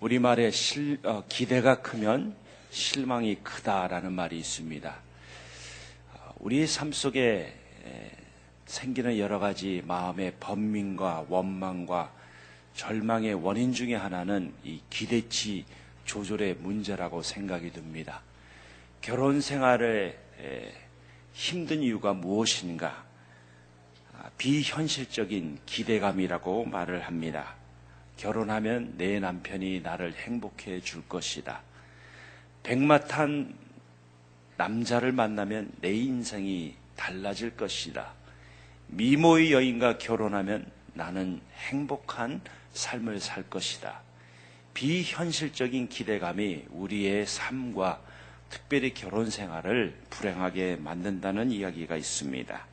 우리말에 실, 어, 기대가 크면 실망이 크다라는 말이 있습니다. 어, 우리 삶 속에 생기는 여러 가지 마음의 번민과 원망과 절망의 원인 중의 하나는 이 기대치 조절의 문제라고 생각이 듭니다. 결혼 생활에 힘든 이유가 무엇인가? 아, 비현실적인 기대감이라고 말을 합니다. 결혼하면 내 남편이 나를 행복해 줄 것이다. 백마탄 남자를 만나면 내 인생이 달라질 것이다. 미모의 여인과 결혼하면 나는 행복한 삶을 살 것이다. 비현실적인 기대감이 우리의 삶과 특별히 결혼 생활을 불행하게 만든다는 이야기가 있습니다.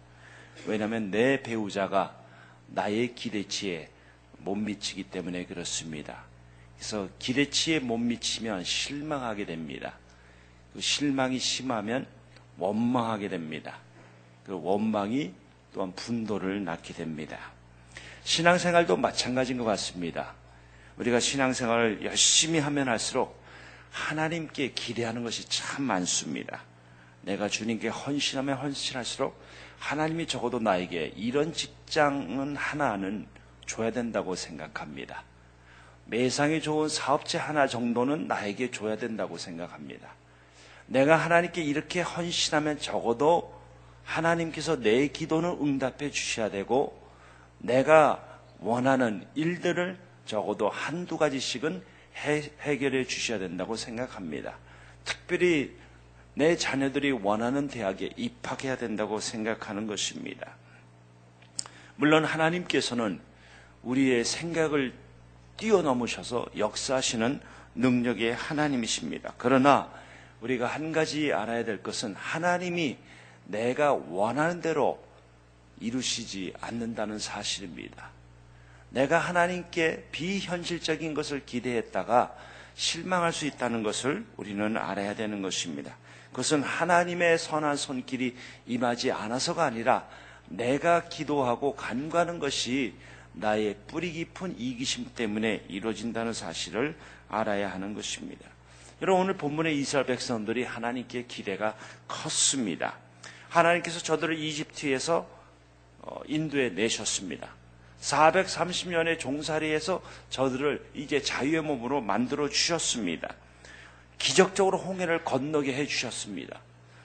왜냐하면 내 배우자가 나의 기대치에 못 미치기 때문에 그렇습니다. 그래서 기대치에 못 미치면 실망하게 됩니다. 그 실망이 심하면 원망하게 됩니다. 그 원망이 또한 분도를 낳게 됩니다. 신앙생활도 마찬가지인 것 같습니다. 우리가 신앙생활을 열심히 하면 할수록 하나님께 기대하는 것이 참 많습니다. 내가 주님께 헌신하면 헌신할수록 하나님이 적어도 나에게 이런 직장은 하나는 줘야 된다고 생각합니다. 매상이 좋은 사업체 하나 정도는 나에게 줘야 된다고 생각합니다. 내가 하나님께 이렇게 헌신하면 적어도 하나님께서 내 기도는 응답해 주셔야 되고 내가 원하는 일들을 적어도 한두 가지씩은 해, 해결해 주셔야 된다고 생각합니다. 특별히 내 자녀들이 원하는 대학에 입학해야 된다고 생각하는 것입니다. 물론 하나님께서는 우리의 생각을 뛰어넘으셔서 역사하시는 능력의 하나님이십니다. 그러나 우리가 한 가지 알아야 될 것은 하나님이 내가 원하는 대로 이루시지 않는다는 사실입니다. 내가 하나님께 비현실적인 것을 기대했다가 실망할 수 있다는 것을 우리는 알아야 되는 것입니다. 그것은 하나님의 선한 손길이 임하지 않아서가 아니라 내가 기도하고 간과하는 것이 나의 뿌리 깊은 이기심 때문에 이루어진다는 사실을 알아야 하는 것입니다. 여러분 오늘 본문의 이스라엘 백성들이 하나님께 기대가 컸습니다. 하나님께서 저들을 이집트에서 어, 인도에 내셨습니다. 430년의 종살이에서 저들을 이제 자유의 몸으로 만들어 주셨습니다. 기적적으로 홍해를 건너게 해 주셨습니다.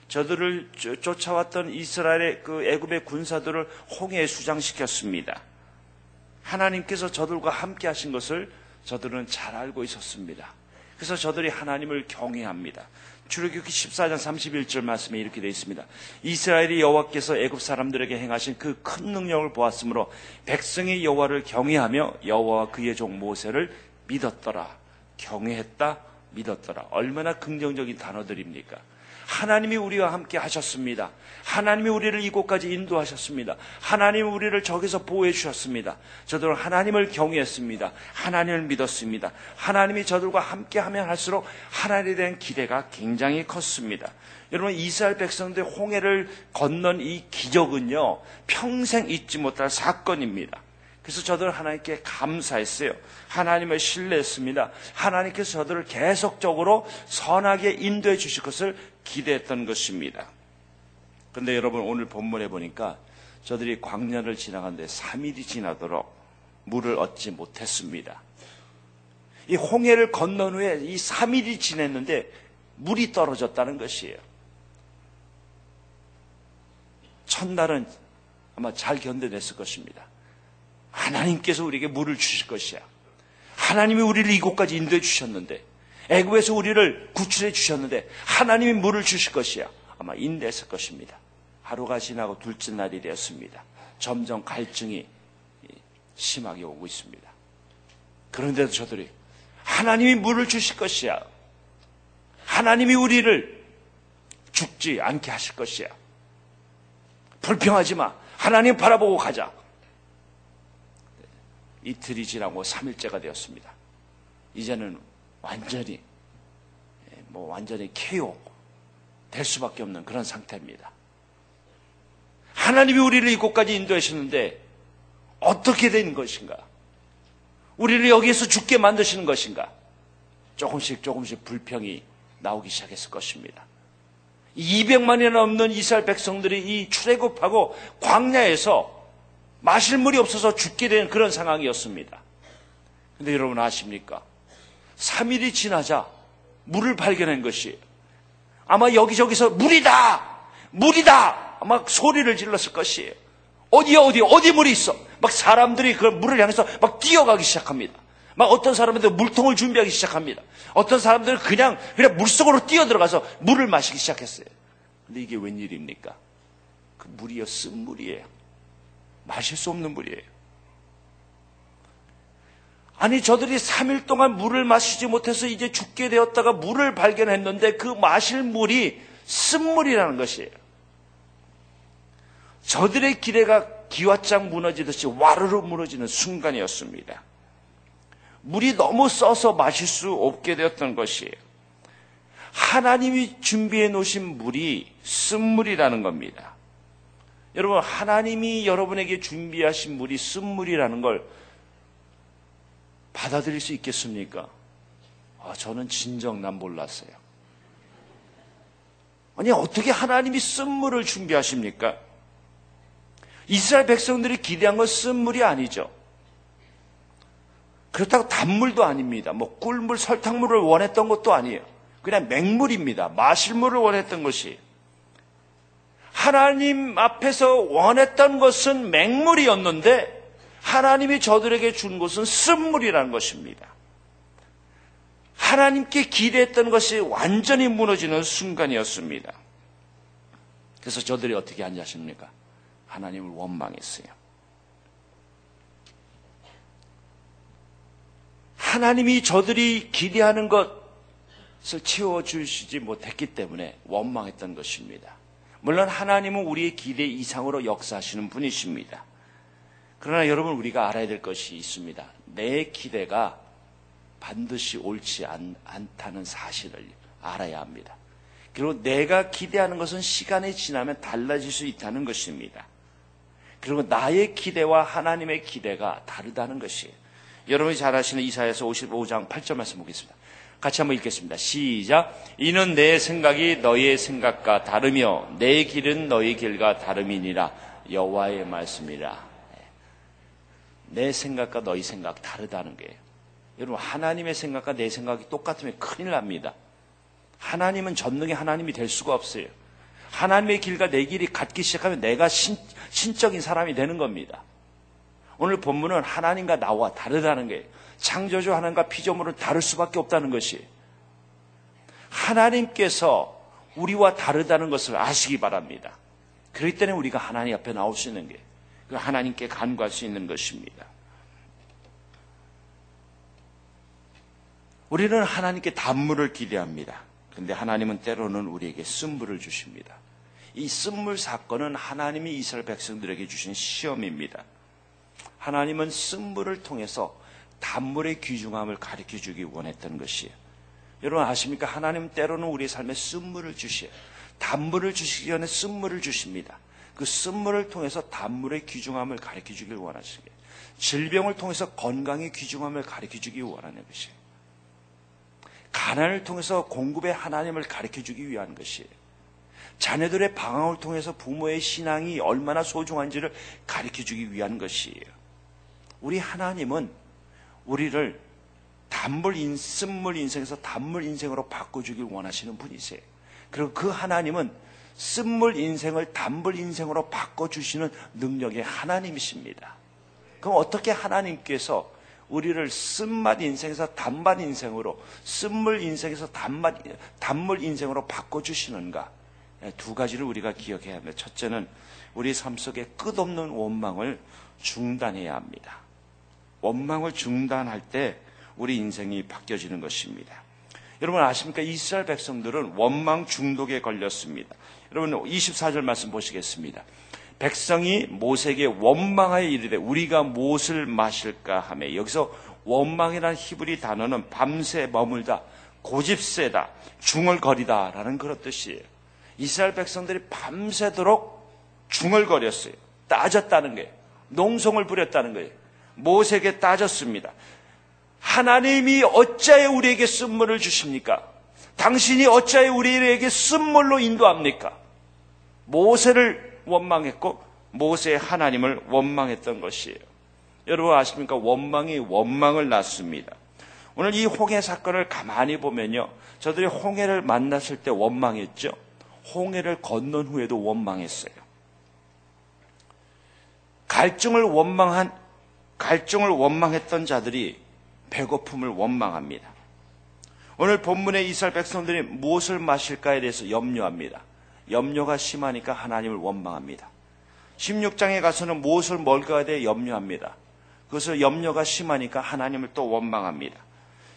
저들을 쫓아왔던 이스라엘의 그 애굽의 군사들을 홍해에 수장시켰습니다. 하나님께서 저들과 함께 하신 것을 저들은 잘 알고 있었습니다. 그래서 저들이 하나님을 경외합니다. 출애굽기 14장 31절 말씀에 이렇게 되어 있습니다. 이스라엘이 여호와께서 애굽 사람들에게 행하신 그 큰 능력을 보았으므로 백성이 여호와를 경외하며 여호와 그의 종 모세를 믿었더라. 경외했다, 믿었더라. 얼마나 긍정적인 단어들입니까? 하나님이 우리와 함께 하셨습니다. 하나님이 우리를 이곳까지 인도하셨습니다. 하나님이 우리를 저기서 보호해 주셨습니다. 저들은 하나님을 경외했습니다. 하나님을 믿었습니다. 하나님이 저들과 함께 하면 할수록 하나님에 대한 기대가 굉장히 컸습니다. 여러분 이스라엘 백성들 홍해를 건넌 이 기적은요 평생 잊지 못할 사건입니다. 그래서 저들은 하나님께 감사했어요. 하나님을 신뢰했습니다. 하나님께서 저들을 계속적으로 선하게 인도해 주실 것을 기대했던 것입니다. 그런데 여러분 오늘 본문에 보니까 저들이 광야를 지나가는데 3일이 지나도록 물을 얻지 못했습니다. 이 홍해를 건넌 후에 이 3일이 지냈는데 물이 떨어졌다는 것이에요. 첫날은 아마 잘 견뎌냈을 것입니다. 하나님께서 우리에게 물을 주실 것이야. 하나님이 우리를 이곳까지 인도해 주셨는데 애굽에서 우리를 구출해 주셨는데 하나님이 물을 주실 것이야. 아마 인내했을 것입니다. 하루가 지나고 둘째 날이 되었습니다. 점점 갈증이 심하게 오고 있습니다. 그런데도 저들이 하나님이 물을 주실 것이야. 하나님이 우리를 죽지 않게 하실 것이야. 불평하지 마. 하나님 바라보고 가자. 이틀이 지나고 3일째가 되었습니다. 이제는 완전히 예, 뭐 완전히 KO 될 수밖에 없는 그런 상태입니다. 하나님이 우리를 이곳까지 인도하시는데 어떻게 된 것인가? 우리를 여기에서 죽게 만드시는 것인가? 조금씩 조금씩 불평이 나오기 시작했을 것입니다. 200만이나 넘는 이스라엘 백성들이 이 출애굽하고 광야에서 마실 물이 없어서 죽게 된 그런 상황이었습니다. 근데 여러분 아십니까? 3일이 지나자 물을 발견한 것이에요. 아마 여기저기서 물이다! 물이다! 아마 소리를 질렀을 것이에요. 어디야, 어디, 어디 물이 있어? 막 사람들이 그 물을 향해서 막 뛰어가기 시작합니다. 막 어떤 사람들은 물통을 준비하기 시작합니다. 어떤 사람들은 그냥, 그냥 물 속으로 뛰어들어가서 물을 마시기 시작했어요. 근데 이게 웬일입니까? 그 물이요, 쓴 물이에요. 마실 수 없는 물이에요. 아니, 저들이 3일 동안 물을 마시지 못해서 이제 죽게 되었다가 물을 발견했는데 그 마실 물이 쓴물이라는 것이에요. 저들의 기대가 기와장 무너지듯이 와르르 무너지는 순간이었습니다. 물이 너무 써서 마실 수 없게 되었던 것이에요. 하나님이 준비해 놓으신 물이 쓴물이라는 겁니다. 여러분, 하나님이 여러분에게 준비하신 물이 쓴물이라는 걸 받아들일 수 있겠습니까? 아, 저는 진정 난 몰랐어요. 아니, 어떻게 하나님이 쓴물을 준비하십니까? 이스라엘 백성들이 기대한 건 쓴물이 아니죠. 그렇다고 단물도 아닙니다. 뭐 꿀물, 설탕물을 원했던 것도 아니에요. 그냥 맹물입니다. 마실 물을 원했던 것이. 하나님 앞에서 원했던 것은 맹물이었는데 하나님이 저들에게 준 것은 쓴물이라는 것입니다. 하나님께 기대했던 것이 완전히 무너지는 순간이었습니다. 그래서 저들이 어떻게 앉으십니까? 하나님을 원망했어요. 하나님이 저들이 기대하는 것을 채워주시지 못했기 때문에 원망했던 것입니다. 물론 하나님은 우리의 기대 이상으로 역사하시는 분이십니다. 그러나 여러분 우리가 알아야 될 것이 있습니다. 내 기대가 반드시 옳지 않, 않다는 사실을 알아야 합니다. 그리고 내가 기대하는 것은 시간이 지나면 달라질 수 있다는 것입니다. 그리고 나의 기대와 하나님의 기대가 다르다는 것이에요. 여러분이 잘 아시는 이사에서 55장 8절 말씀 보겠습니다. 같이 한번 읽겠습니다. 시작. 이는 내 생각이 너의 생각과 다르며 내 길은 너의 길과 다름이니라 여호와의 말씀이라. 내 생각과 너희 생각 다르다는 거예요. 여러분 하나님의 생각과 내 생각이 똑같으면 큰일 납니다. 하나님은 전능의 하나님이 될 수가 없어요. 하나님의 길과 내 길이 같기 시작하면 내가 신, 신적인 사람이 되는 겁니다. 오늘 본문은 하나님과 나와 다르다는 거예요. 창조주 하나님과 피조물은 다를 수밖에 없다는 것이 하나님께서 우리와 다르다는 것을 아시기 바랍니다. 그렇기 때문에 우리가 하나님 앞에 나올 수 있는 게 그 하나님께 간구할 수 있는 것입니다. 우리는 하나님께 단물을 기대합니다. 근데 하나님은 때로는 우리에게 쓴물을 주십니다. 이 쓴물 사건은 하나님이 이스라엘 백성들에게 주신 시험입니다. 하나님은 쓴물을 통해서 단물의 귀중함을 가르쳐 주기 원했던 것이에요. 여러분 아십니까? 하나님 때로는 우리 삶에 쓴물을 주시요 단물을 주시기 전에 쓴물을 주십니다. 그 쓴물을 통해서 단물의 귀중함을 가르쳐 주길 원하시게. 질병을 통해서 건강의 귀중함을 가르쳐 주기 원하는 것이에요. 가난을 통해서 공급의 하나님을 가르쳐 주기 위한 것이에요. 자녀들의 방황을 통해서 부모의 신앙이 얼마나 소중한지를 가르쳐 주기 위한 것이에요. 우리 하나님은 우리를 단물 인, 쓴물 인생에서 단물 인생으로 바꿔주길 원하시는 분이세요. 그리고 그 하나님은 쓴물 인생을 단물 인생으로 바꿔주시는 능력의 하나님이십니다. 그럼 어떻게 하나님께서 우리를 쓴맛 인생에서 단맛 인생으로, 쓴물 인생에서 단맛, 단물 인생으로 바꿔주시는가? 예, 두 가지를 우리가 기억해야 합니다. 첫째는 우리 삶 속에 끝없는 원망을 중단해야 합니다. 원망을 중단할 때 우리 인생이 바뀌어지는 것입니다. 여러분 아십니까? 이스라엘 백성들은 원망 중독에 걸렸습니다. 여러분 24절 말씀 보시겠습니다. 백성이 모세에게 원망하여 이르되 우리가 무엇을 마실까 하며 여기서 원망이라는 히브리 단어는 밤새 머물다 고집세다 중얼거리다라는 그런 뜻이에요. 이스라엘 백성들이 밤새도록 중얼거렸어요. 따졌다는 거예요. 농성을 부렸다는 거예요. 모세에게 따졌습니다. 하나님이 어찌하여 우리에게 쓴물을 주십니까? 당신이 어찌하여 우리에게 쓴물로 인도합니까? 모세를 원망했고 모세 하나님을 원망했던 것이에요. 여러분 아십니까? 원망이 원망을 낳습니다. 오늘 이 홍해 사건을 가만히 보면요. 저들이 홍해를 만났을 때 원망했죠. 홍해를 건넌 후에도 원망했어요. 갈증을 원망한 갈증을 원망했던 자들이 배고픔을 원망합니다. 오늘 본문의 이스라엘 백성들이 무엇을 마실까에 대해서 염려합니다. 염려가 심하니까 하나님을 원망합니다. 16장에 가서는 무엇을 먹어야 돼 염려합니다. 그것을 염려가 심하니까 하나님을 또 원망합니다.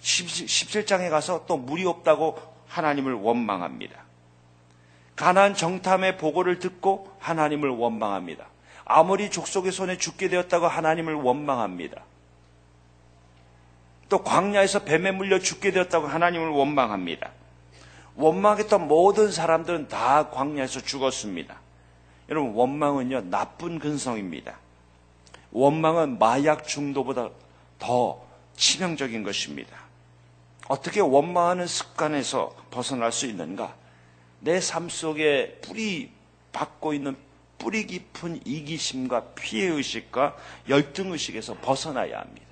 17장에 가서 또 물이 없다고 하나님을 원망합니다. 가난 정탐의 보고를 듣고 하나님을 원망합니다. 아무리 족속의 손에 죽게 되었다고 하나님을 원망합니다. 또 광야에서 뱀에 물려 죽게 되었다고 하나님을 원망합니다. 원망했던 모든 사람들은 다 광야에서 죽었습니다. 여러분 원망은요 나쁜 근성입니다. 원망은 마약 중독보다 더 치명적인 것입니다. 어떻게 원망하는 습관에서 벗어날 수 있는가? 내 삶 속에 뿌리 받고 있는 뿌리 깊은 이기심과 피해의식과 열등의식에서 벗어나야 합니다.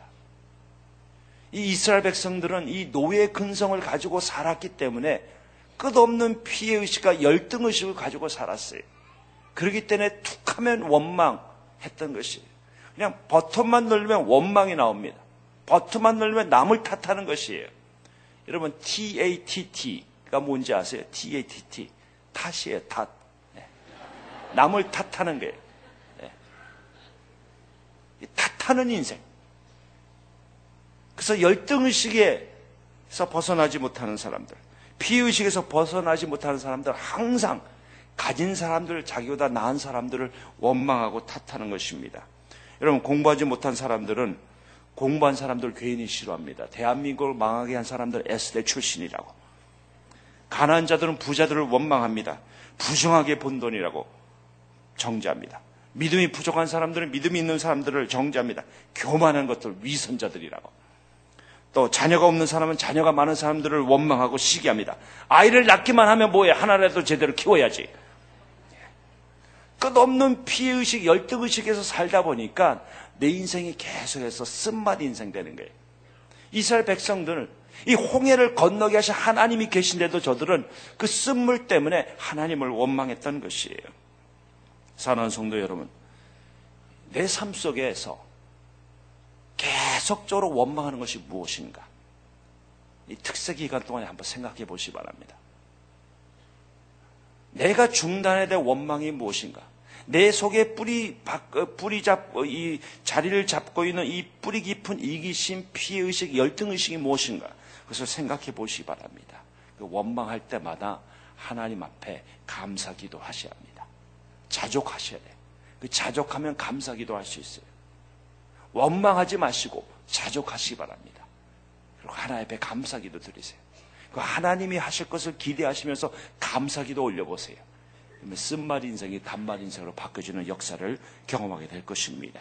이 이스라엘 백성들은 이 노예 근성을 가지고 살았기 때문에 끝없는 피해의식과 열등의식을 가지고 살았어요. 그렇기 때문에 툭 하면 원망했던 것이에요. 그냥 버튼만 누르면 원망이 나옵니다. 버튼만 누르면 남을 탓하는 것이에요. 여러분, TATT가 뭔지 아세요? TATT. 탓이에요, 탓. 네. 남을 탓하는 거예요. 네. 탓하는 인생. 그래서 열등의식에서 벗어나지 못하는 사람들, 피의식에서 벗어나지 못하는 사람들 항상 가진 사람들, 자기보다 나은 사람들을 원망하고 탓하는 것입니다. 여러분, 공부하지 못한 사람들은 공부한 사람들 괜히 싫어합니다. 대한민국을 망하게 한 사람들 S대 출신이라고. 가난한 자들은 부자들을 원망합니다. 부정하게 본 돈이라고 정죄합니다. 믿음이 부족한 사람들은 믿음이 있는 사람들을 정죄합니다. 교만한 것들 위선자들이라고. 또 자녀가 없는 사람은 자녀가 많은 사람들을 원망하고 시기합니다. 아이를 낳기만 하면 뭐해? 하나라도 제대로 키워야지. 끝없는 피해의식, 열등의식에서 살다 보니까 내 인생이 계속해서 쓴맛 인생 되는 거예요. 이스라엘 백성들은 이 홍해를 건너게 하신 하나님이 계신데도 저들은 그 쓴물 때문에 하나님을 원망했던 것이에요. 사랑하는 성도 여러분, 내 삶 속에서 계속적으로 원망하는 것이 무엇인가? 이 특세 기간 동안에 한번 생각해 보시 기 바랍니다. 내가 중단에 대한 원망이 무엇인가? 내 속에 뿌리, 뿌리 잡고, 이 자리를 잡고 있는 이 뿌리 깊은 이기심, 피해의식, 열등의식이 무엇인가? 그것을 생각해 보시기 바랍니다. 그 원망할 때마다 하나님 앞에 감사기도 하셔야 합니다. 자족하셔야 돼요. 그 자족하면 감사기도 할 수 있어요. 원망하지 마시고 자족하시기 바랍니다. 그리고 하나님 앞에 감사기도 드리세요. 그 하나님이 하실 것을 기대하시면서 감사기도 올려보세요. 쓴말 인생이 단말 인생으로 바뀌어지는 역사를 경험하게 될 것입니다.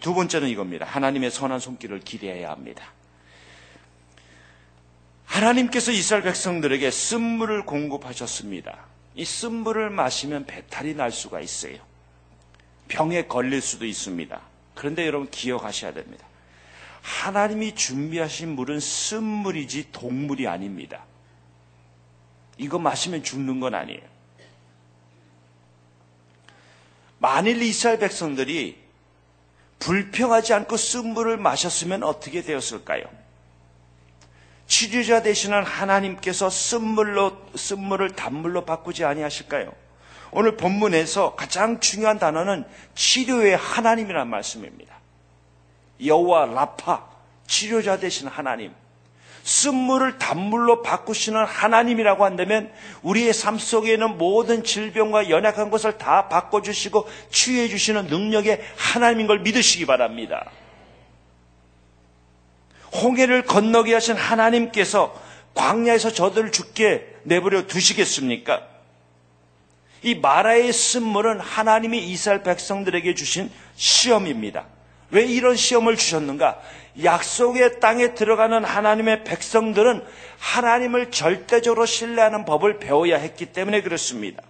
두 번째는 이겁니다. 하나님의 선한 손길을 기대해야 합니다. 하나님께서 이스라엘 백성들에게 쓴물을 공급하셨습니다. 이 쓴물을 마시면 배탈이 날 수가 있어요. 병에 걸릴 수도 있습니다. 그런데 여러분 기억하셔야 됩니다. 하나님이 준비하신 물은 쓴물이지 동물이 아닙니다. 이거 마시면 죽는 건 아니에요. 만일 이스라엘 백성들이 불평하지 않고 쓴물을 마셨으면 어떻게 되었을까요? 치료자 되시는 하나님께서 쓴물로 쓴물을 단물로 바꾸지 아니하실까요? 오늘 본문에서 가장 중요한 단어는 치료의 하나님이라는 말씀입니다. 여호와 라파 치료자 되신 하나님. 쓴물을 단물로 바꾸시는 하나님이라고 한다면 우리의 삶 속에 있는 모든 질병과 연약한 것을 다 바꿔주시고 치유해 주시는 능력의 하나님인 걸 믿으시기 바랍니다. 홍해를 건너게 하신 하나님께서 광야에서 저들을 죽게 내버려 두시겠습니까? 이 마라의 쓴물은 하나님이 이스라엘 백성들에게 주신 시험입니다. 왜 이런 시험을 주셨는가? 약속의 땅에 들어가는 하나님의 백성들은 하나님을 절대적으로 신뢰하는 법을 배워야 했기 때문에 그렇습니다.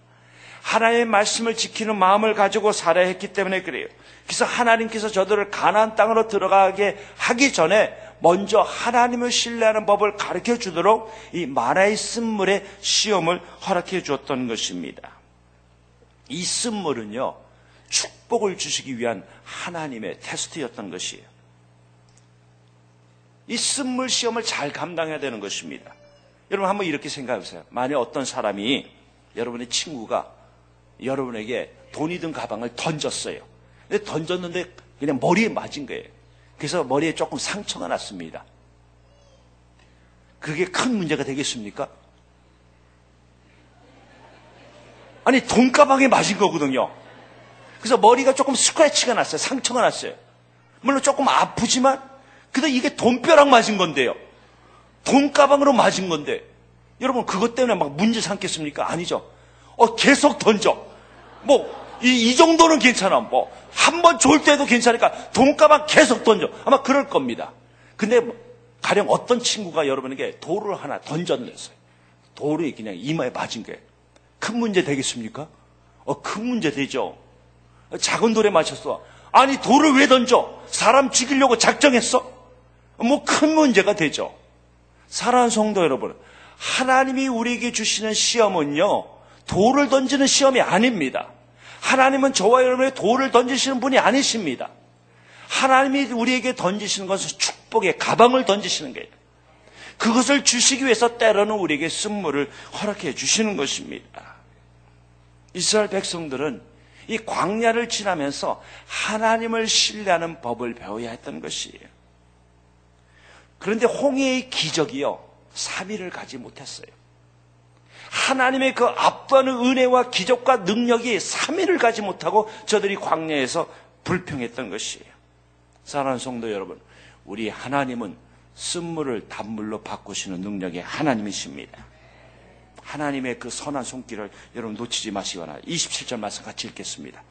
하나님의 말씀을 지키는 마음을 가지고 살아야 했기 때문에 그래요. 그래서 하나님께서 저들을 가나안 땅으로 들어가게 하기 전에 먼저 하나님을 신뢰하는 법을 가르쳐 주도록 이 마라의 쓴물의 시험을 허락해 주었던 것입니다. 이 쓴물은요, 축복을 주시기 위한 하나님의 테스트였던 것이에요. 이 쓴물 시험을 잘 감당해야 되는 것입니다. 여러분 한번 이렇게 생각해 보세요. 만약 어떤 사람이 여러분의 친구가 여러분에게 돈이 든 가방을 던졌어요. 근데 던졌는데 그냥 머리에 맞은 거예요. 그래서 머리에 조금 상처가 났습니다. 그게 큰 문제가 되겠습니까? 아니, 돈가방에 맞은 거거든요. 그래서 머리가 조금 스크래치가 났어요. 상처가 났어요. 물론 조금 아프지만, 근데 이게 돈벼락 맞은 건데요. 돈가방으로 맞은 건데, 여러분, 그것 때문에 막 문제 삼겠습니까? 아니죠. 어, 계속 던져. 뭐, 이, 이 정도는 괜찮아. 뭐, 한번 좋을 때도 괜찮으니까 돈가방 계속 던져. 아마 그럴 겁니다. 근데 가령 어떤 친구가 여러분에게 돌을 하나 던졌어요. 돌이 그냥 이마에 맞은 게 큰 문제 되겠습니까? 어, 큰 문제 되죠. 작은 돌에 맞췄어. 아니, 돌을 왜 던져? 사람 죽이려고 작정했어? 뭐 큰 문제가 되죠. 사랑하는 성도 여러분, 하나님이 우리에게 주시는 시험은요, 돌을 던지는 시험이 아닙니다. 하나님은 저와 여러분의 돌을 던지시는 분이 아니십니다. 하나님이 우리에게 던지시는 것은 축복의 가방을 던지시는 거예요. 그것을 주시기 위해서 때로는 우리에게 쓴물을 허락해 주시는 것입니다. 이스라엘 백성들은 이 광야를 지나면서 하나님을 신뢰하는 법을 배워야 했던 것이에요. 그런데 홍해의 기적이요, 3일을 가지 못했어요. 하나님의 그 압도하는 은혜와 기적과 능력이 3일을 가지 못하고 저들이 광야에서 불평했던 것이에요. 사랑하는 성도 여러분, 우리 하나님은 쓴물을 단물로 바꾸시는 능력의 하나님이십니다. 하나님의 그 선한 손길을 여러분 놓치지 바랍니다. 27절 말씀 같이 읽겠습니다.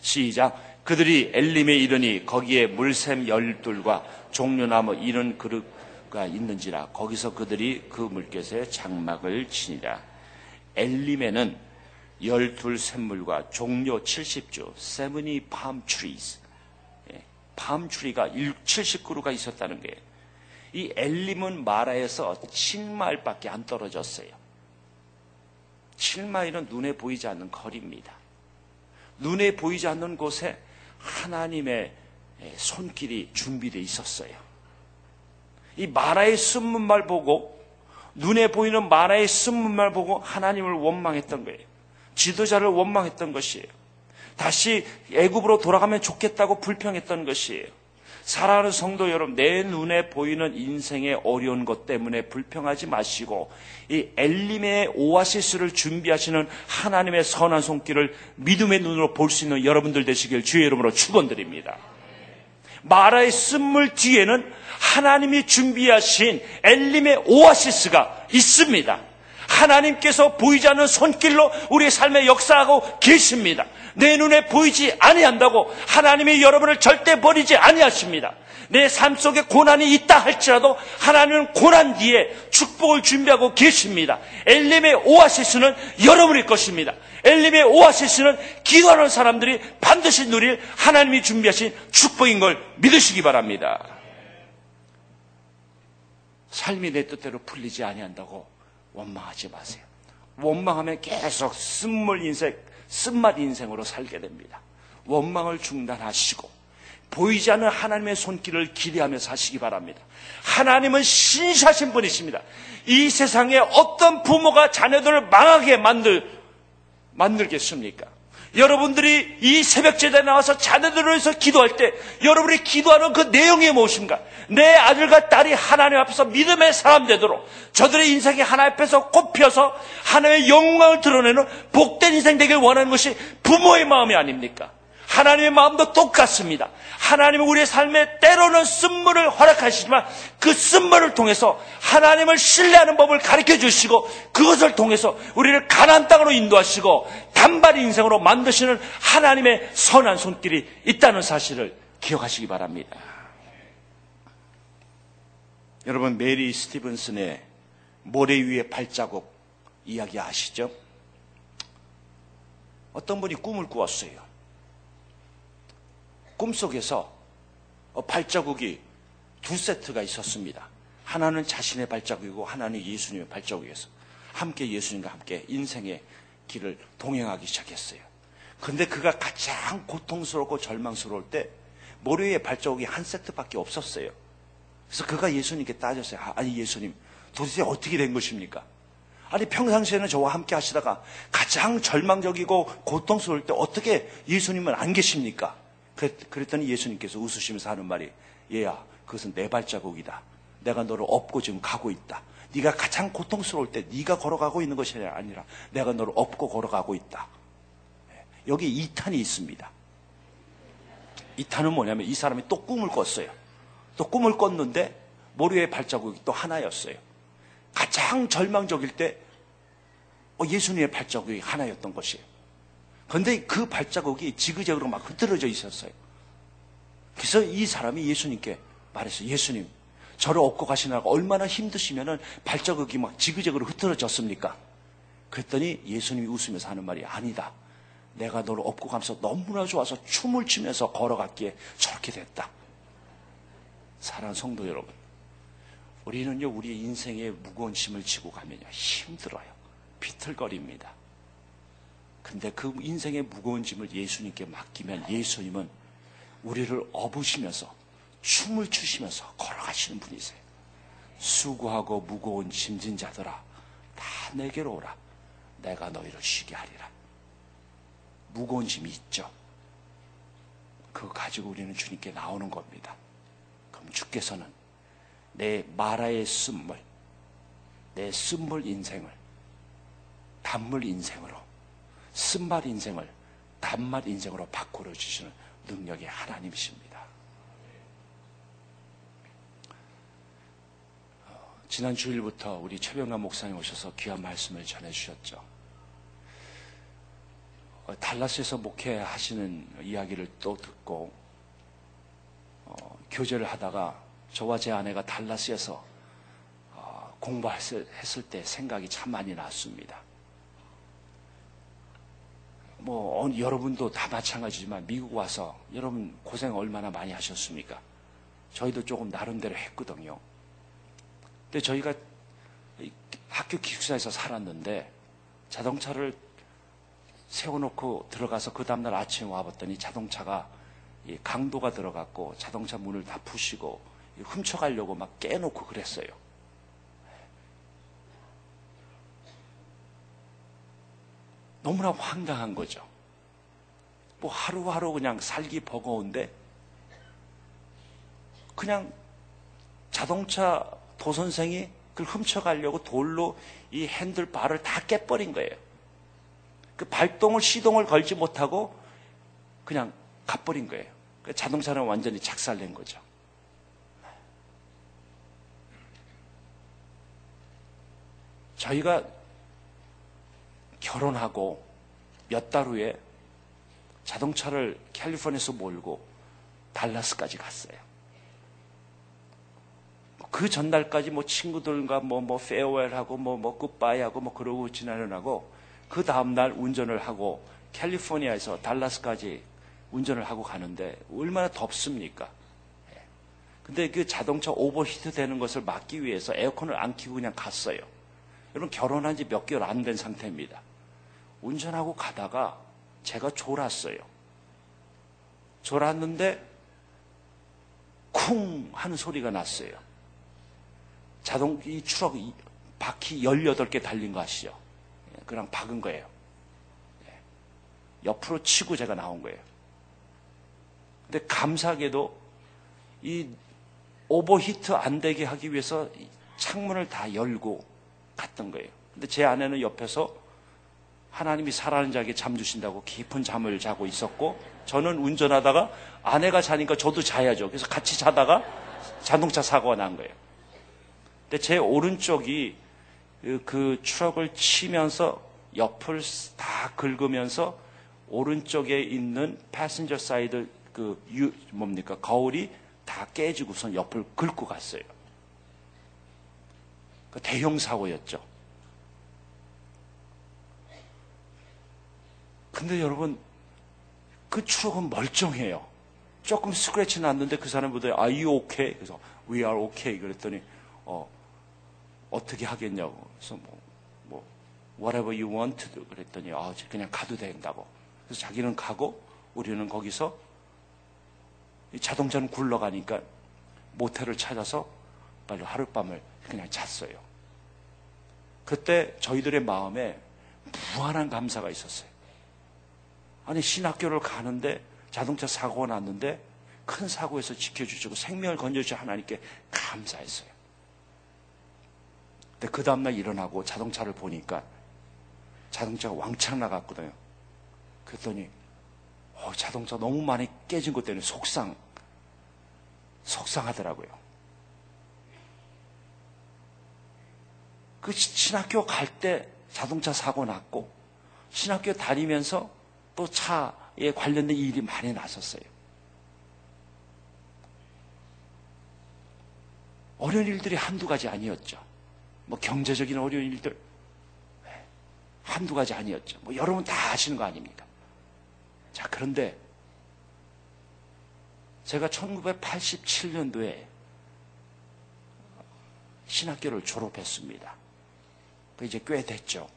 시작. 그들이 엘림에 이르니 거기에 물샘 열둘과 종려나무 이른 그릇가 있는지라 거기서 그들이 그 물결에 장막을 치니라. 엘림에는 열둘 샘물과 종려 70주, seventy palm trees, palm tree가 70그루가 있었다는 거예요. 이 엘림은 마라에서 7마일밖에 안 떨어졌어요. 7마일은 눈에 보이지 않는 거리입니다. 눈에 보이지 않는 곳에 하나님의 손길이 준비되어 있었어요. 이 마라의 쓴물만 보고 눈에 보이는 마라의 쓴문말 보고 하나님을 원망했던 거예요. 지도자를 원망했던 것이에요. 다시 애굽으로 돌아가면 좋겠다고 불평했던 것이에요. 사랑하는 성도 여러분, 내 눈에 보이는 인생의 어려운 것 때문에 불평하지 마시고 이 엘림의 오아시스를 준비하시는 하나님의 선한 손길을 믿음의 눈으로 볼 수 있는 여러분들 되시길 주의 이름으로 축원드립니다. 마라의 쓴물 뒤에는 하나님이 준비하신 엘림의 오아시스가 있습니다. 하나님께서 보이지 않는 손길로 우리의 삶에 역사하고 계십니다. 내 눈에 보이지 아니한다고 하나님이 여러분을 절대 버리지 아니하십니다. 내 삶 속에 고난이 있다 할지라도 하나님은 고난 뒤에 축복을 준비하고 계십니다. 엘림의 오아시스는 여러분의 것입니다. 엘림의 오아시스는 기도하는 사람들이 반드시 누릴 하나님이 준비하신 축복인 걸 믿으시기 바랍니다. 삶이 내 뜻대로 풀리지 아니한다고 원망하지 마세요. 원망하면 계속 쓴물 인생, 쓴맛 인생으로 살게 됩니다. 원망을 중단하시고 보이지 않는 하나님의 손길을 기대하며 사시기 바랍니다. 하나님은 신사신 분이십니다. 이 세상에 어떤 부모가 자녀들을 망하게 만들, 만들겠습니까? 여러분들이 이 새벽 제단에 나와서 자녀들을 위해서 기도할 때 여러분이 기도하는 그 내용이 무엇인가? 내 아들과 딸이 하나님 앞에서 믿음의 사람 되도록 저들의 인생이 하나님 앞에서 꼽혀서 하나님의 영광을 드러내는 복된 인생 되길 원하는 것이 부모의 마음이 아닙니까? 하나님의 마음도 똑같습니다. 하나님은 우리의 삶에 때로는 쓴물을 허락하시지만 그 쓴물을 통해서 하나님을 신뢰하는 법을 가르쳐 주시고 그것을 통해서 우리를 가난 땅으로 인도하시고 단발 인생으로 만드시는 하나님의 선한 손길이 있다는 사실을 기억하시기 바랍니다. 여러분 메리 스티븐슨의 모래 위의 발자국 이야기 아시죠? 어떤 분이 꿈을 꾸었어요. 꿈속에서 어, 발자국이 두 세트가 있었습니다. 하나는 자신의 발자국이고 하나는 예수님의 발자국이었어. 함께 예수님과 함께 인생의 길을 동행하기 시작했어요. 그런데 그가 가장 고통스럽고 절망스러울 때 모래 위에 발자국이 한 세트밖에 없었어요. 그래서 그가 예수님께 따졌어요. 아, 아니 예수님 도대체 어떻게 된 것입니까? 아니 평상시에는 저와 함께 하시다가 가장 절망적이고 고통스러울 때 어떻게 예수님은 안 계십니까? 그랬더니 예수님께서 웃으시면서 하는 말이 얘야 그것은 내 발자국이다. 내가 너를 업고 지금 가고 있다. 네가 가장 고통스러울 때 네가 걸어가고 있는 것이 아니라 내가 너를 업고 걸어가고 있다. 여기 2탄이 있습니다. 2탄은 뭐냐면 이 사람이 또 꿈을 꿨어요. 또 꿈을 꿨는데 모래의 발자국이 또 하나였어요. 가장 절망적일 때 어, 예수님의 발자국이 하나였던 것이에요. 그런데 그 발자국이 지그재그로 막 흐트러져 있었어요. 그래서 이 사람이 예수님께 말했어요. 예수님, 저를 업고 가시느라고 얼마나 힘드시면은 발자국이 막 지그재그로 흐트러졌습니까? 그랬더니 예수님이 웃으면서 하는 말이 아니다. 내가 너를 업고 가면서 너무나 좋아서 춤을 추면서 걸어갔기에 저렇게 됐다. 사랑하는 성도 여러분, 우리는요, 우리 인생의 무거운 짐을 지고 가면요, 힘들어요. 비틀거립니다. 근데 그 인생의 무거운 짐을 예수님께 맡기면 예수님은 우리를 업으시면서 춤을 추시면서 걸어가시는 분이세요. 수고하고 무거운 짐진 자들아, 다 내게로 오라. 내가 너희를 쉬게 하리라. 무거운 짐이 있죠. 그거 가지고 우리는 주님께 나오는 겁니다. 그럼 주께서는 내 마라의 쓴물, 내 쓴물 인생을 단물 인생으로, 쓴말 인생을 단말 인생으로 바꾸어 주시는 능력의 하나님이십니다. 어, 지난 주일부터 우리 최병남 목사님 오셔서 귀한 말씀을 전해 주셨죠. 어, 달라스에서 목회하시는 이야기를 또 듣고 어, 교제를 하다가 저와 제 아내가 달라스에서 어, 공부했을 때 생각이 참 많이 났습니다. 뭐 어, 여러분도 다 마찬가지지만 미국 와서 여러분 고생 얼마나 많이 하셨습니까? 저희도 조금 나름대로 했거든요. 근데 저희가 학교 기숙사에서 살았는데 자동차를 세워놓고 들어가서 그 다음날 아침에 와봤더니 자동차가 강도가 들어갔고 자동차 문을 다 푸시고 훔쳐가려고 막 깨놓고 그랬어요. 너무나 황당한 거죠. 뭐 하루하루 그냥 살기 버거운데 그냥 자동차 도선생이 그걸 훔쳐가려고 돌로 이 핸들바를 다 깨버린 거예요. 그 발동을 시동을 걸지 못하고 그냥 가버린 거예요. 그 자동차는 완전히 작살낸 거죠. 저희가 결혼하고 몇 달 후에 자동차를 캘리포니아에서 몰고 달라스까지 갔어요. 그 전날까지 뭐 친구들과 뭐, 뭐, 페어웰하고 뭐, 뭐, 굿바이하고 뭐, 그러고 지나느라고 그 다음날 운전을 하고 캘리포니아에서 달라스까지 운전을 하고 가는데 얼마나 덥습니까? 예. 근데 그 자동차 오버히트 되는 것을 막기 위해서 에어컨을 안 켜고 그냥 갔어요. 여러분 결혼한 지 몇 개월 안 된 상태입니다. 운전하고 가다가 제가 졸았어요. 졸았는데 쿵 하는 소리가 났어요. 자동 이 트럭 이 바퀴 18개 달린 거 아시죠? 예, 그냥 박은 거예요. 예. 옆으로 치고 제가 나온 거예요. 근데 감사하게도 이 오버히트 안 되게 하기 위해서 창문을 다 열고 갔던 거예요. 근데 제 아내는 옆에서 하나님이 살아는 자에게 잠 주신다고 깊은 잠을 자고 있었고 저는 운전하다가 아내가 자니까 저도 자야죠. 그래서 같이 자다가 자동차 사고가 난 거예요. 근데 제 오른쪽이 그, 그 트럭을 치면서 옆을 다 긁으면서 오른쪽에 있는 passenger side 그 유, 뭡니까 거울이 다 깨지고선 옆을 긁고 갔어요. 그 대형 사고였죠. 근데 여러분 그 트럭은 멀쩡해요. 조금 스크래치 났는데 그 사람보다 Are you okay? 그래서 We are okay. 그랬더니 어 어떻게 하겠냐고. 그래서 뭐, 뭐 whatever you want to do. 그랬더니 아 그냥 가도 된다고. 그래서 자기는 가고 우리는 거기서 자동차는 굴러가니까 모텔을 찾아서 빨리 하룻밤을 그냥 잤어요. 그때 저희들의 마음에 무한한 감사가 있었어요. 아니 신학교를 가는데 자동차 사고가 났는데 큰 사고에서 지켜주시고 생명을 건져주신 하나님께 감사했어요. 근데 그 다음날 일어나고 자동차를 보니까 자동차가 왕창 나갔거든요. 그랬더니 어, 자동차 너무 많이 깨진 것 때문에 속상 속상하더라고요. 그 신학교 갈 때 자동차 사고 났고 신학교 다니면서 또 차에 관련된 일이 많이 났었어요. 어려운 일들이 한두 가지 아니었죠. 뭐 경제적인 어려운 일들 네. 한두 가지 아니었죠. 뭐 여러분 다 아시는 거 아닙니까? 자, 그런데 제가 1987년도에 신학교를 졸업했습니다. 그 이제 꽤 됐죠.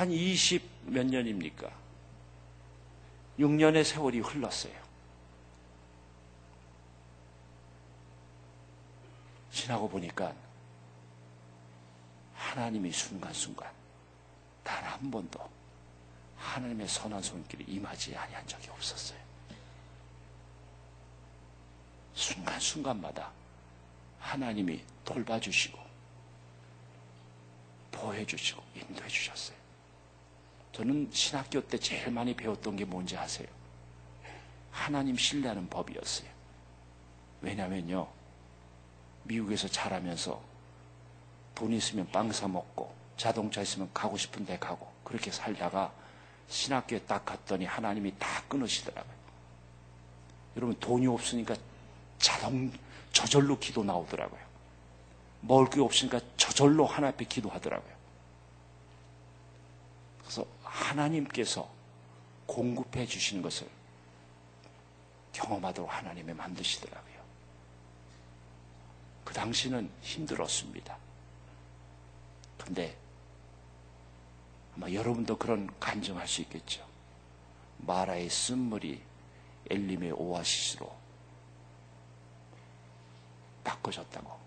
한 20 몇 년입니까? 6년의 세월이 흘렀어요. 지나고 보니까 하나님이 순간순간 단 한 번도 하나님의 선한 손길이 임하지 아니한 적이 없었어요. 순간순간마다 하나님이 돌봐주시고 보호해주시고 인도해 주셨어요. 저는 신학교 때 제일 많이 배웠던 게 뭔지 아세요? 하나님 신뢰하는 법이었어요. 왜냐면요. 미국에서 자라면서 돈 있으면 빵 사 먹고 자동차 있으면 가고 싶은 데 가고 그렇게 살다가 신학교에 딱 갔더니 하나님이 다 끊으시더라고요. 여러분 돈이 없으니까 자동 저절로 기도 나오더라고요. 먹을 게 없으니까 저절로 하나 앞에 기도하더라고요. 하나님께서 공급해 주시는 것을 경험하도록 하나님이 만드시더라고요. 그 당시는 힘들었습니다. 근데 아마 여러분도 그런 감정할 수 있겠죠. 마라의 쓴물이 엘림의 오아시스로 바꿔졌다고.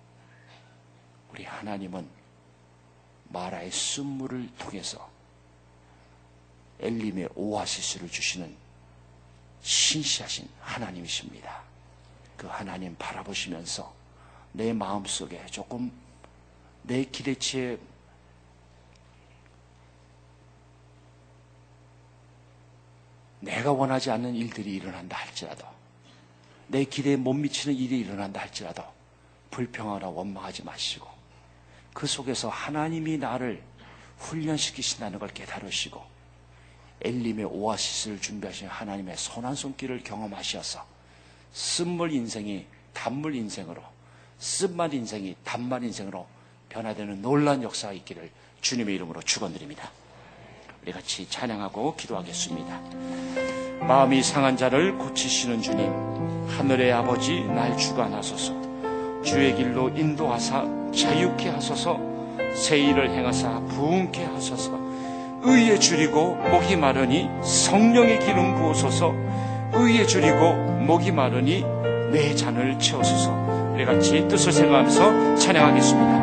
우리 하나님은 마라의 쓴물을 통해서 엘림의 오아시스를 주시는 신시하신 하나님이십니다. 그 하나님 바라보시면서 내 마음속에 조금 내 기대치에 내가 원하지 않는 일들이 일어난다 할지라도 내 기대에 못 미치는 일이 일어난다 할지라도 불평하거나 원망하지 마시고 그 속에서 하나님이 나를 훈련시키신다는 걸 깨달으시고 엘림의 오아시스를 준비하신 하나님의 선한 손길을 경험하셔서 쓴물 인생이 단물 인생으로 쓴맛 인생이 단맛 인생으로 변화되는 놀란 역사가 있기를 주님의 이름으로 축원드립니다. 우리 같이 찬양하고 기도하겠습니다. 마음이 상한 자를 고치시는 주님, 하늘의 아버지 날 주관하소서, 주의 길로 인도하사 자유케 하소서, 새 일을 행하사 부흥케 하소서, 의에 줄이고 목이 마르니 성령의 기름 부으소서 의에 줄이고 목이 마르니 내 잔을 채우소서 우리 같이 뜻을 생각하면서 찬양하겠습니다.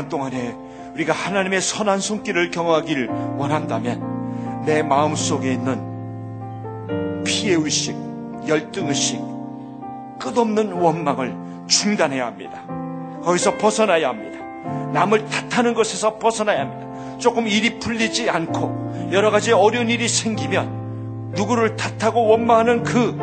기간 동안에 우리가 하나님의 선한 손길을 경험하기를 원한다면 내 마음 속에 있는 피해 의식, 열등 의식, 끝없는 원망을 중단해야 합니다. 거기서 벗어나야 합니다. 남을 탓하는 것에서 벗어나야 합니다. 조금 일이 풀리지 않고 여러 가지 어려운 일이 생기면 누구를 탓하고 원망하는 그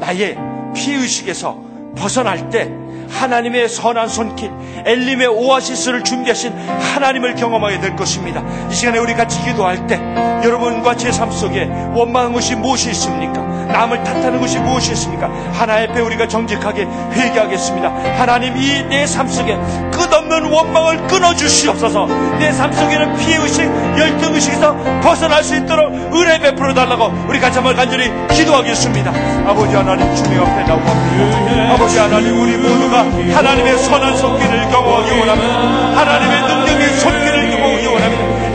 나의 피의식에서 벗어날 때 하나님의 선한 손길, 엘림의 오아시스를 준비하신 하나님을 경험하게 될 것입니다. 이 시간에 우리 같이 기도할 때 여러분과 제 삶 속에 원망한 것이 무엇이 있습니까? 남을 탓하는 것이 무엇이 있습니까? 하나의 앞에 우리가 정직하게 회개하겠습니다. 하나님 이 내 삶 속에 끝없는 원망을 끊어주시옵소서 내 삶 속에는 피해의식, 열등의식에서 벗어날 수 있도록 은혜 베풀어 달라고 우리 같이 한번 간절히 기도하겠습니다. 아버지 하나님 주님 앞에 나옵니다. 아버지 하나님 우리 모두가 하나님의 선한 손길을 경험하기 원합니다. 하나님의 능력의 손길을.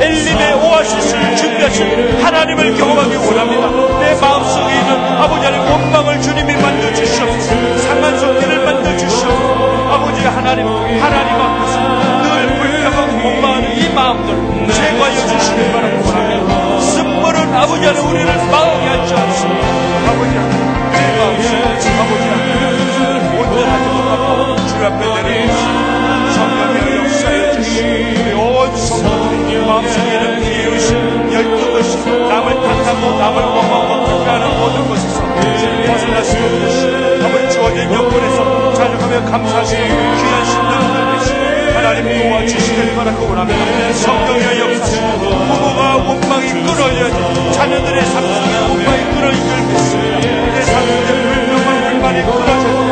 엘림의 오아시스를 준비하신 하나님을 경험하기 원합니다. 내 마음속에 있는 아버지 하나님 원망을 주님이 만들어주시옵소서 상한 손길을 만들어주시옵소서 아버지 하나님 하나님 앞에서 늘 불평하고 원망하는 이 마음들 제거하여 주시길 바라고 원합니다. 쓴물은 아버지 하나님 우리를 망하게 하지 않습니다. 아버지 하나님 있는 비의식 열등의식 남을 탓하고 남을 원망하고 평가하는 모든 것에서 주님 수 없는 아버지 주어진 영혼에서 자족하며 감사하시고 귀한 신령을 내시고 하나님 도와주시길 바라고 원합니다. 성령의 역사 부모가 원망이 끊어져야지 자녀들의 삶 속에 원망이 믿습니다 내삶 속에 불평과 불만이 끊어져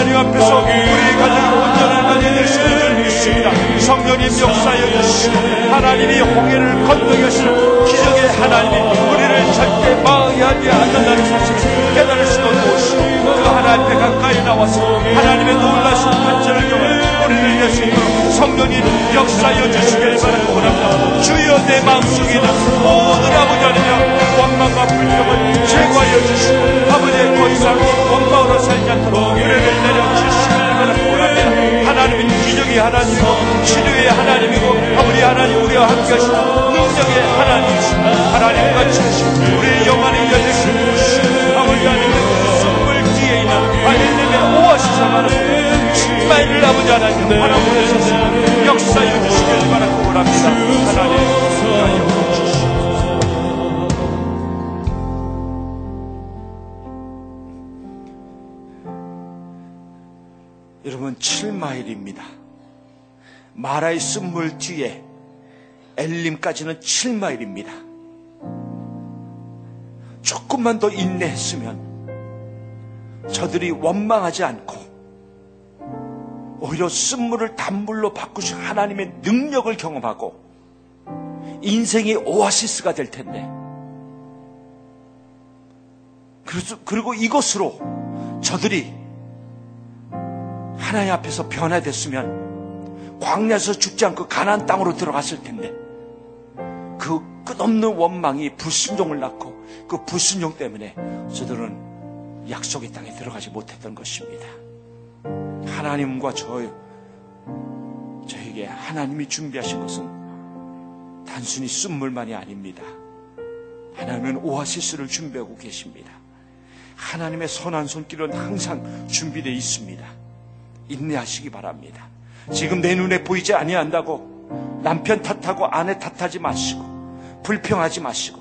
하나님 앞에서 우리 가정이 온전한 가정이 될 수 있는 줄 믿습니다. 성령님 역사여 주시고 하나님이 홍해를 건너게 하시는 기적의 하나님이 우리를 절대 망하지 않는다는 사실을 깨달을 수도 무엇이고 그 하나님 앞에 가까이 나와서 하나님의 놀라신 판결을 경험해 우리를 있도록 성령님 역사여 주시길 바랍니다. 주여 내 마음속에 있는 모든 아버지 아니라 원망과 불평을 제거하여 주시고 아버지의 더 이상 원망으로 살지 않도록 은혜를 내려주시길 바랍니다. 하나님은 기적의 하나님이고 치료의 하나님이고 아버지 하나님 우리와 함께 하시고 능력의 하나님이시고 하나님 같이 하시고 우리의 영안의 여지를 주시고 아버지 하나님은 숨을 뒤에 있는 아이들의 바라보내셔서 역사해 주시길 바라고 원합니다. 하나님 하나님. 여러분 7마일입니다. 마라의 쓴물 뒤에 엘림까지는 7마일입니다. 조금만 더 인내했으면 저들이 원망하지 않고 오히려 쓴물을 단물로 바꾸신 하나님의 능력을 경험하고 인생의 오아시스가 될 텐데 그리고 이것으로 저들이 하나님 앞에서 변화됐으면 광야에서 죽지 않고 가나안 땅으로 들어갔을 텐데 그 끝없는 원망이 불순종을 낳고 그 불순종 때문에 저들은 약속의 땅에 들어가지 못했던 것입니다. 하나님과 저 저에게 하나님이 준비하신 것은 단순히 쓴물만이 아닙니다. 하나님은 오아시스를 준비하고 계십니다. 하나님의 선한 손길은 항상 준비되어 있습니다. 인내하시기 바랍니다. 지금 내 눈에 보이지 아니한다고 남편 탓하고 아내 탓하지 마시고 불평하지 마시고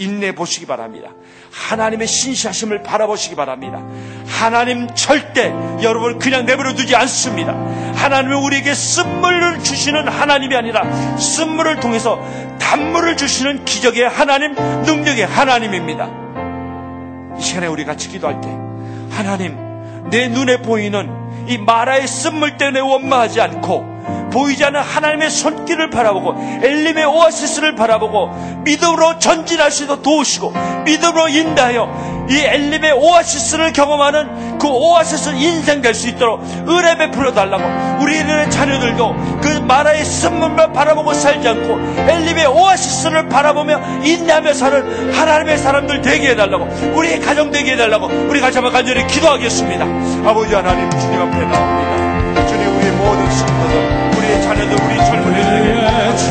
인내 보시기 바랍니다. 하나님의 신시하심을 바라보시기 바랍니다. 하나님 절대 여러분을 그냥 내버려 두지 않습니다. 하나님은 우리에게 쓴물을 주시는 하나님이 아니라 쓴물을 통해서 단물을 주시는 기적의 하나님, 능력의 하나님입니다. 이 시간에 우리 같이 기도할 때 하나님 내 눈에 보이는 이 마라의 쓴물 때문에 원망하지 않고 보이지 않는 하나님의 손길을 바라보고 엘림의 오아시스를 바라보고 믿음으로 전진할 수 있도록 도우시고 믿음으로 인다하여 이 엘림의 오아시스를 경험하는 그 오아시스 인생 될 수 있도록 은혜 베풀어 달라고 우리들의 자녀들도 그 마라의 쓴물만 바라보고 살지 않고 엘림의 오아시스를 바라보며 인내하며 사는 하나님의 사람들 되게 해달라고 우리의 가정 되게 해달라고 우리 같이 한번 간절히 기도하겠습니다. 아버지 하나님 주님 앞에 나옵니다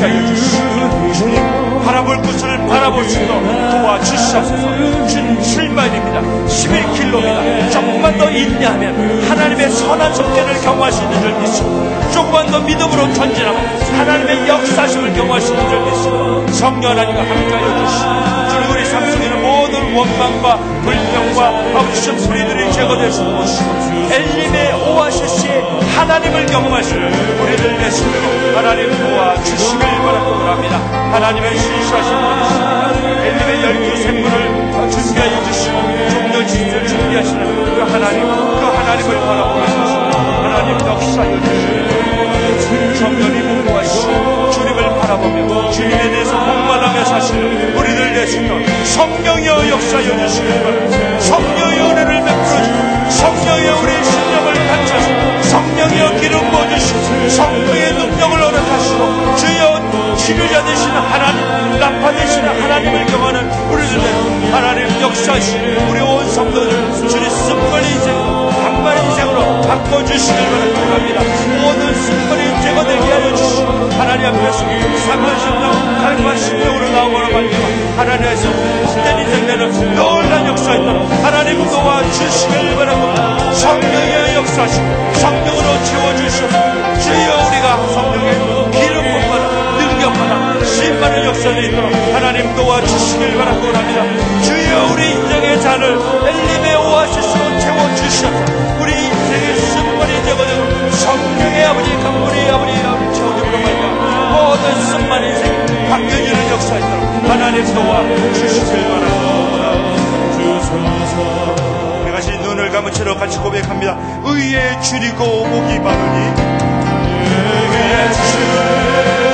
알려주시고 주님 바라볼 곳을 바라볼 수 있도록 도와주시옵소서. 주님 7만입니다. 11킬로입니다 조금만 더 인내하면 하나님의 선한 속죄를 경험할 수 있는 줄 믿습니다 조금만 더 믿음으로 전진하면 하나님의 역사심을 경험할 수 있는 줄 믿습니다 성령 하나님과 함께하여 주시고 주님 우리 원망과 불평과 아버지 소리들이 있고 엘림의 오아시스의 하나님을 있는 우리를 내시도록 하나님 도와주시길 바라고 합니다. 하나님의 신실하신 분이십니다. 엘림의 열두 샘물을 준비하여 주시고 종려 진리를 준비하시는 그 하나님 그 하나님을 바라보면서 하나님 역사여 주시고 정연히 공부하시고 주님을 바라보며 주님에 대해서 목말하며 사시는 우리를 내시던 성령여 역사여 주시길 바랍니다. 성령의 은혜를 베풀어 주시고 성령의 우리의 신령을 갖춰서 성령의 기름 부어주시고 성령의 능력을 허락하시고 주여 치료자 되시는 하나님 나파 되시는 하나님을 경험하는 우리들 하나님 역사하시는 우리 온 성도들 주님 인생으로 단발의 인생으로 바꿔주시길 바랍니다. 모든 쓴물이 제거되게 하여 주시고 하나님 앞에서 상한 심령 갈과 심령으로 나오거나 말미암아 하나님 앞에서 복된 인생 되는 놀란 역사 있도록 하나님 도와주시길 바랍니다. 성령의 역사하시고 성령으로 채워주시옵소서. 주여 우리가 성령의 기름 부음받아 능력받아 신받는 역사가 있도록 하나님 도와주시길 바라고 합니다. 주여 우리 인생의 잔을 엘림의 오아시스로 채워 주셔서. 우리 인생의 쓴물이 되거든 성령의 아버지 강물이 아버지 아버지 채워주므로 말이야. 모든 쓴만 인생 바뀌어지는 역사 있도록 하나님 도와 주시길 바라고 우리 같이 눈을 채로 같이 고백합니다. 의의 줄이고 목이 많으니. 의의 줄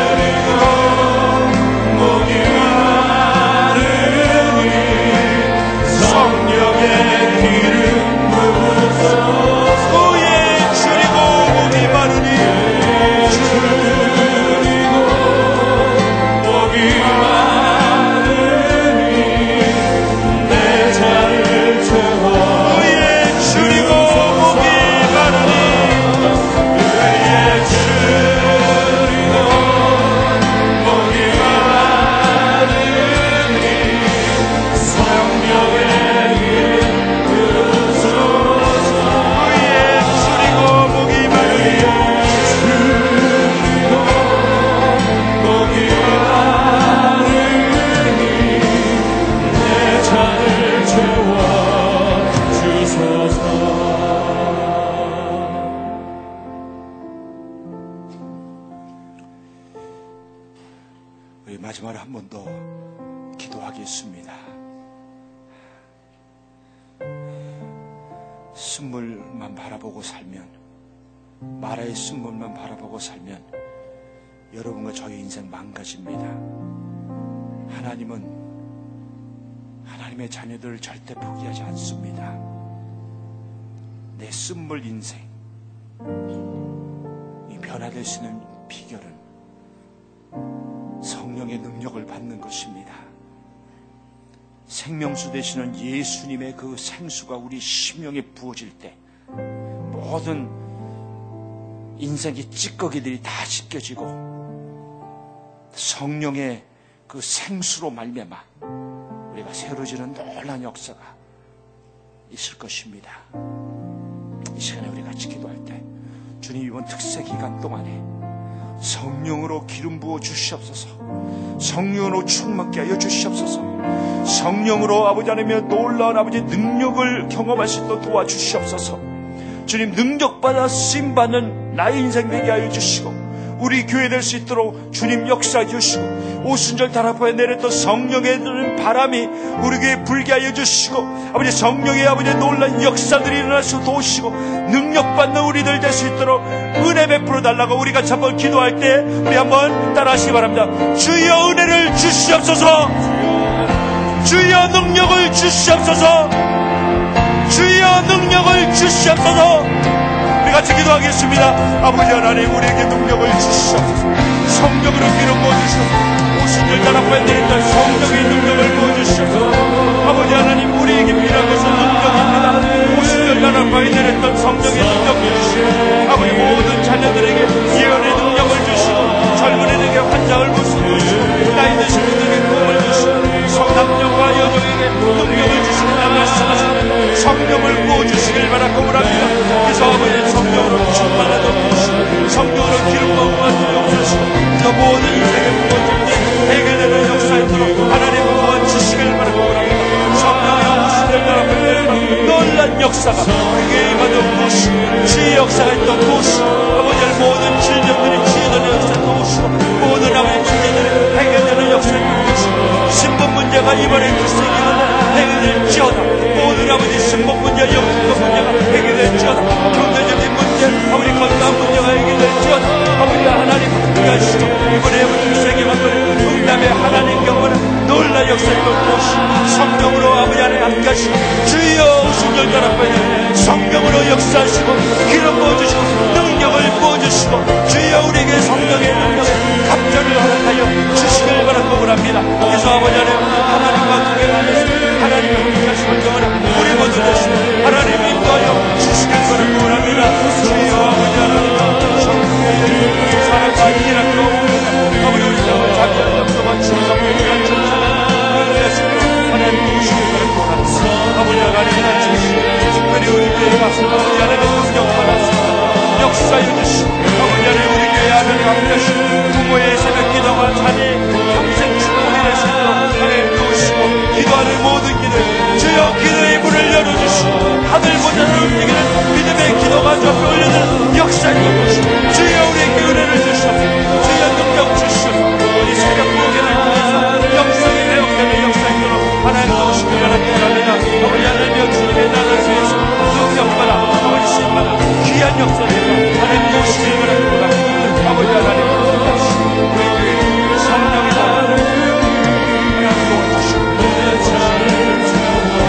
예수님의 그 생수가 우리 심령에 부어질 때 모든 인생의 찌꺼기들이 다 씻겨지고 성령의 그 생수로 말미암아 우리가 새로지는 놀란 역사가 있을 것입니다. 이 시간에 우리 같이 기도할 때 주님 이번 특세 기간 동안에 성령으로 기름 부어 주시옵소서. 성령으로 충만케 하여 주시옵소서. 성령으로 아버지 하나님의 놀라운 아버지 능력을 경험할 수 있도록 도와주시옵소서. 주님 능력 받아 쓰임 받는 나의 인생 되게 하여 주시고 우리 교회 될 수 있도록 주님 역사해 주시고 오순절 다락방에 내렸던 성령의 바람이 우리 교회에 불게 하여 주시고 아버지 성령의 아버지 놀란 역사들이 일어날 수 도우시고 능력받는 우리들 될 수 있도록 은혜 베풀어 달라고 우리가 한번 기도할 때 우리 한번 따라하시기 바랍니다. 주여 은혜를 주시옵소서. 주여 능력을 주시옵소서. 주여 능력을 주시옵소서 같이 기도하겠습니다. 아버지 하나님 우리에게 능력을 주시옵소서. 성령으로 기름 부어주시옵소서. 오순절 나라에 내린다 성령의 능력을 부어주시옵소서. 아버지 하나님 우리에게 필요한 것은 능력입니다. 오순절 나라에 내렸던 성령의 능력 주시고 아버지 모든 자녀들에게 예언의 능력을 주시고 젊은이들에게 환장을 부수고 나이 드신 분들에게 능력을 주시는 말씀하시는 성령을 부어주시길 바라고 합니다. 그래서 아버지 성령으로 충만하도록 하시고 성령으로 기름 부어 주시고 그 모든 인생의 때 해결되는 역사이도록 하나님 부어 주시길 바라고 합니다. 성령의 오시는 나라를 놀란 역사가 우리에게 임하도록 도시고 주의 역사가 있도록 도시고 아버지 모든 질병들이 치유되는 역사 도시고 모든 아버지 문제들이 해결되는 역사 도시고 신분 문제가 이번에 출생이면 역사하시고 기름 부어주시고 능력을 부어주시고 주여 우리에게 성령의 능력 갑절을 허락하여 주시길 바라고 합니다. 그래서 아버지 하나님 하나님과 동행하면서 하나님의 함께하시고 정하는 우리 모두 되시고 하나님 인도하여 주시길 바라고 합니다. 주여 아버지 하나님 성령의 사랑과 넣어봅니다 아버지 우리 충성 그런 천사가 하나님 바라 우리 교회가 아버지 하나님 능력 받았습니다 역사해 주시고 아버지 하나님 우리 교회 하나님 함께하시고 부모의 새벽 기도가 자녀의 평생 축복이 되시도록 하나님 도우시고 기도하는 모든 기도 주여 기도의 문을 열어주시고 하늘보다는 움직이는 믿음의 기도가 좁혀 올려드는 역사에 주시고 주여 우리에게 은혜를 주시옵소서 귀한 역사를 하나님 도우시기 바랍니다 아버지 하나님 하나님 도와주시고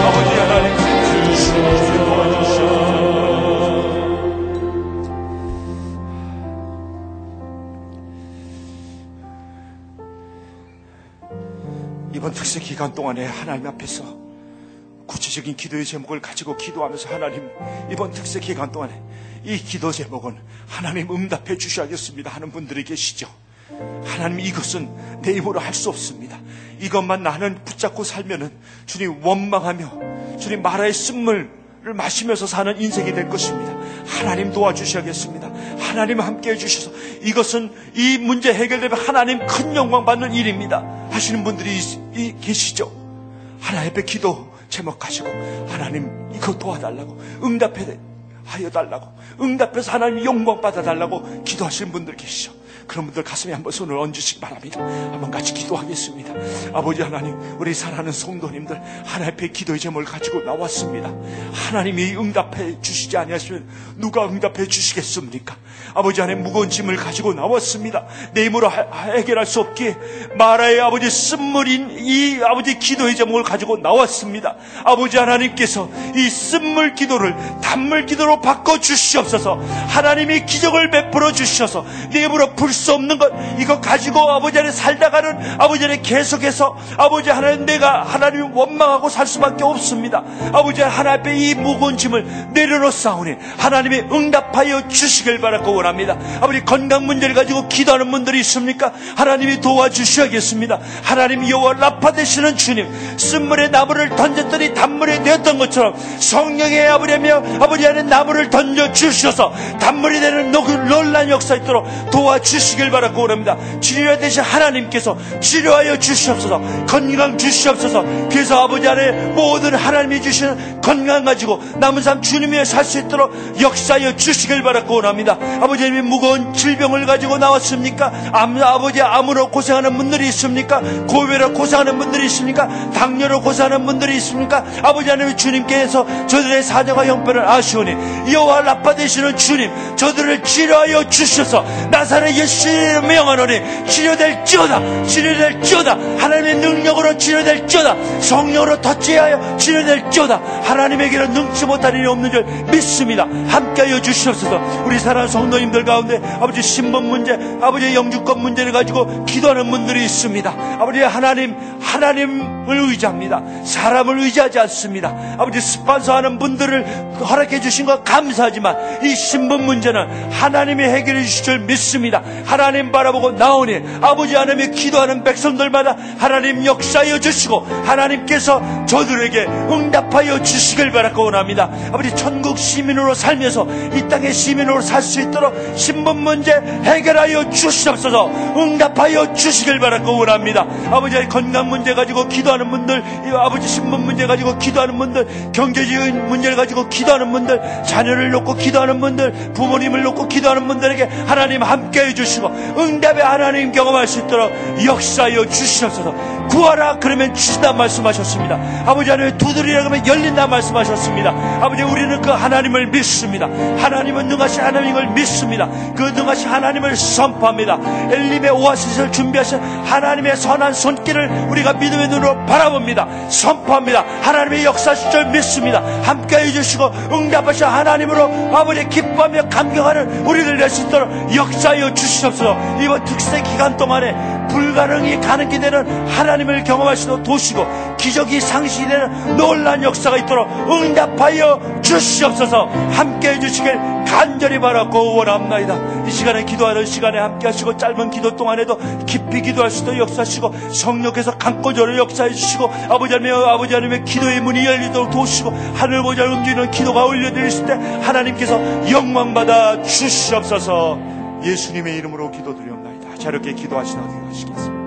아버지 하나님 주님 도와주시옵소서 이번 특세 기간 동안에 하나님 앞에서 구체적인 기도의 제목을 가지고 기도하면서 하나님 이번 특세 기간 동안에 이 기도 제목은 하나님 응답해 주셔야겠습니다 하는 분들이 계시죠. 하나님 이것은 내 힘으로 할 수 없습니다. 이것만 나는 붙잡고 살면은 주님 원망하며 주님 마라의 쓴물 을 마시면서 사는 인생이 될 것입니다. 하나님 도와주셔야겠습니다. 하나님 함께 해주셔서 이것은 이 문제 해결되면 하나님 큰 영광 받는 일입니다. 하시는 분들이 계시죠. 하나님 앞에 기도 제목 가지고 하나님 이거 도와달라고 응답해 하여 달라고 응답해서 하나님 영광 받아 달라고 기도하시는 분들 계시죠. 그런 분들 가슴에 한번 손을 얹으시기 바랍니다. 한번 같이 기도하겠습니다. 아버지 하나님, 우리 사랑하는 성도님들 하나님 앞에 기도의 제목을 가지고 나왔습니다. 하나님이 응답해 주시지 아니하시면 누가 응답해 주시겠습니까? 아버지 하나님 무거운 짐을 가지고 나왔습니다. 내 힘으로 하- 해결할 수 없기에 마라의 아버지 쓴물인 이 아버지 기도의 제목을 가지고 나왔습니다. 아버지 하나님께서 이 쓴물 기도를 단물 기도로 바꿔 주시옵소서. 하나님이 기적을 베풀어 주셔서 내 힘으로 풀수 없는 것 이거 가지고 아버지 안에 살다가는 아버지 안에 계속해서 아버지 하나님 내가 하나님을 원망하고 살 수밖에 없습니다. 아버지 하나님 앞에 이 무거운 짐을 내려놓사오니 하나님이 응답하여 주시길 바라고 원합니다. 아버지 건강 문제를 가지고 기도하는 분들이 있습니까? 하나님이 도와주셔야겠습니다. 하나님 여호와 라파 되시는 주님 쓴물에 나무를 던졌더니 단물이 되었던 것처럼 성령의 아버지며 아버지 안에 나무를 던져 주셔서 단물이 되는 노- 놀라운 역사 있도록 도와주시 길 바라고 원합니다. 치료해 되신 하나님께서 치료하여 주시옵소서 건강 주시옵소서 그래서 아버지 안에 모든 하나님이 주시는 건강 가지고 남은 삶 주님 위해 살 수 있도록 역사하여 주시길 바라고 원합니다. 아버지님이 무거운 질병을 가지고 나왔습니까? 암, 아버지 암으로 고생하는 분들이 있습니까? 고배로 고생하는 분들이 있습니까? 당뇨로 고생하는 분들이 있습니까? 아버지 하나님 주님께서 저들의 사정과 형편을 아시오니 여호와 라파 되시는 주님 저들을 치료하여 주셔서 나사렛 예수 의 명하노니 치료될지어다 치료될지어다. 하나님의 능력으로 치료될지어다. 성령으로 터치하여 치료될지어다. 하나님에게는 능치 못할 일이 없는 줄 믿습니다. 함께하여 주시옵소서. 우리 사랑하는 성도님들 가운데 아버지 신분 문제 아버지 영주권 문제를 가지고 기도하는 분들이 있습니다. 아버지 하나님 하나님을 의지합니다. 사람을 의지하지 않습니다. 아버지 스판서 하는 분들을 허락해 주신 것 감사하지만 이 신분 문제는 하나님이 해결해 주실 줄 믿습니다 하나님 바라보고 나오니 아버지 하나님이 기도하는 백성들마다 하나님 역사하여 주시고 하나님께서 저들에게 응답하여 주시길 바라고 원합니다. 아버지 천국 시민으로 살면서 이 땅의 시민으로 살 수 있도록 신분 문제 해결하여 주시옵소서. 응답하여 주시길 바라고 원합니다. 아버지 건강 문제 가지고 기도하는 분들 이 아버지 신분 문제 가지고 기도하는 분들 경제적인 문제를 가지고 기도하는 분들 자녀를 놓고 기도하는 분들 부모님을 놓고 기도하는 분들에게 하나님 함께해 주시 고 응답의 하나님 경험할 수 있도록 역사하여 주시옵소서. 구하라 그러면 주시다 말씀하셨습니다. 아버지 하나님 두드리라 그러면 열린다 말씀하셨습니다. 아버지 우리는 그 하나님을 믿습니다. 하나님은 능하신 하나님을 믿습니다. 그 능하신 하나님을 선포합니다. 엘림의 오아시스를 준비하신 하나님의 선한 손길을 우리가 믿음의 눈으로 바라봅니다. 선포합니다. 하나님의 역사실 줄 믿습니다. 함께 해 주시고 응답하신 하나님으로 아버지 기뻐하며 감격하는 우리를 낼 수 있도록 역사하여 주시 옵소서 이번 특세 기간 동안에 불가능이 가능이 되는 하나님을 경험할 수도 도시고 기적이 상실이 되는 놀란 역사가 있도록 응답하여 주시옵소서. 함께 해주시길 간절히 바라고 원합나이다. 이 시간에 기도하는 시간에 함께 하시고 짧은 기도 동안에도 깊이 기도할 수도 역사하시고 성령께서 강고절을 역사해 주시고 아버지 하나님 아버지 하나님의 기도의 문이 열리도록 도우시고 하늘 보좌 움직이는 기도가 올려드렸을 때 하나님께서 영광받아 주시옵소서 예수님의 이름으로 기도드리옵나이다. 자유롭게 기도하시다 하시겠습니다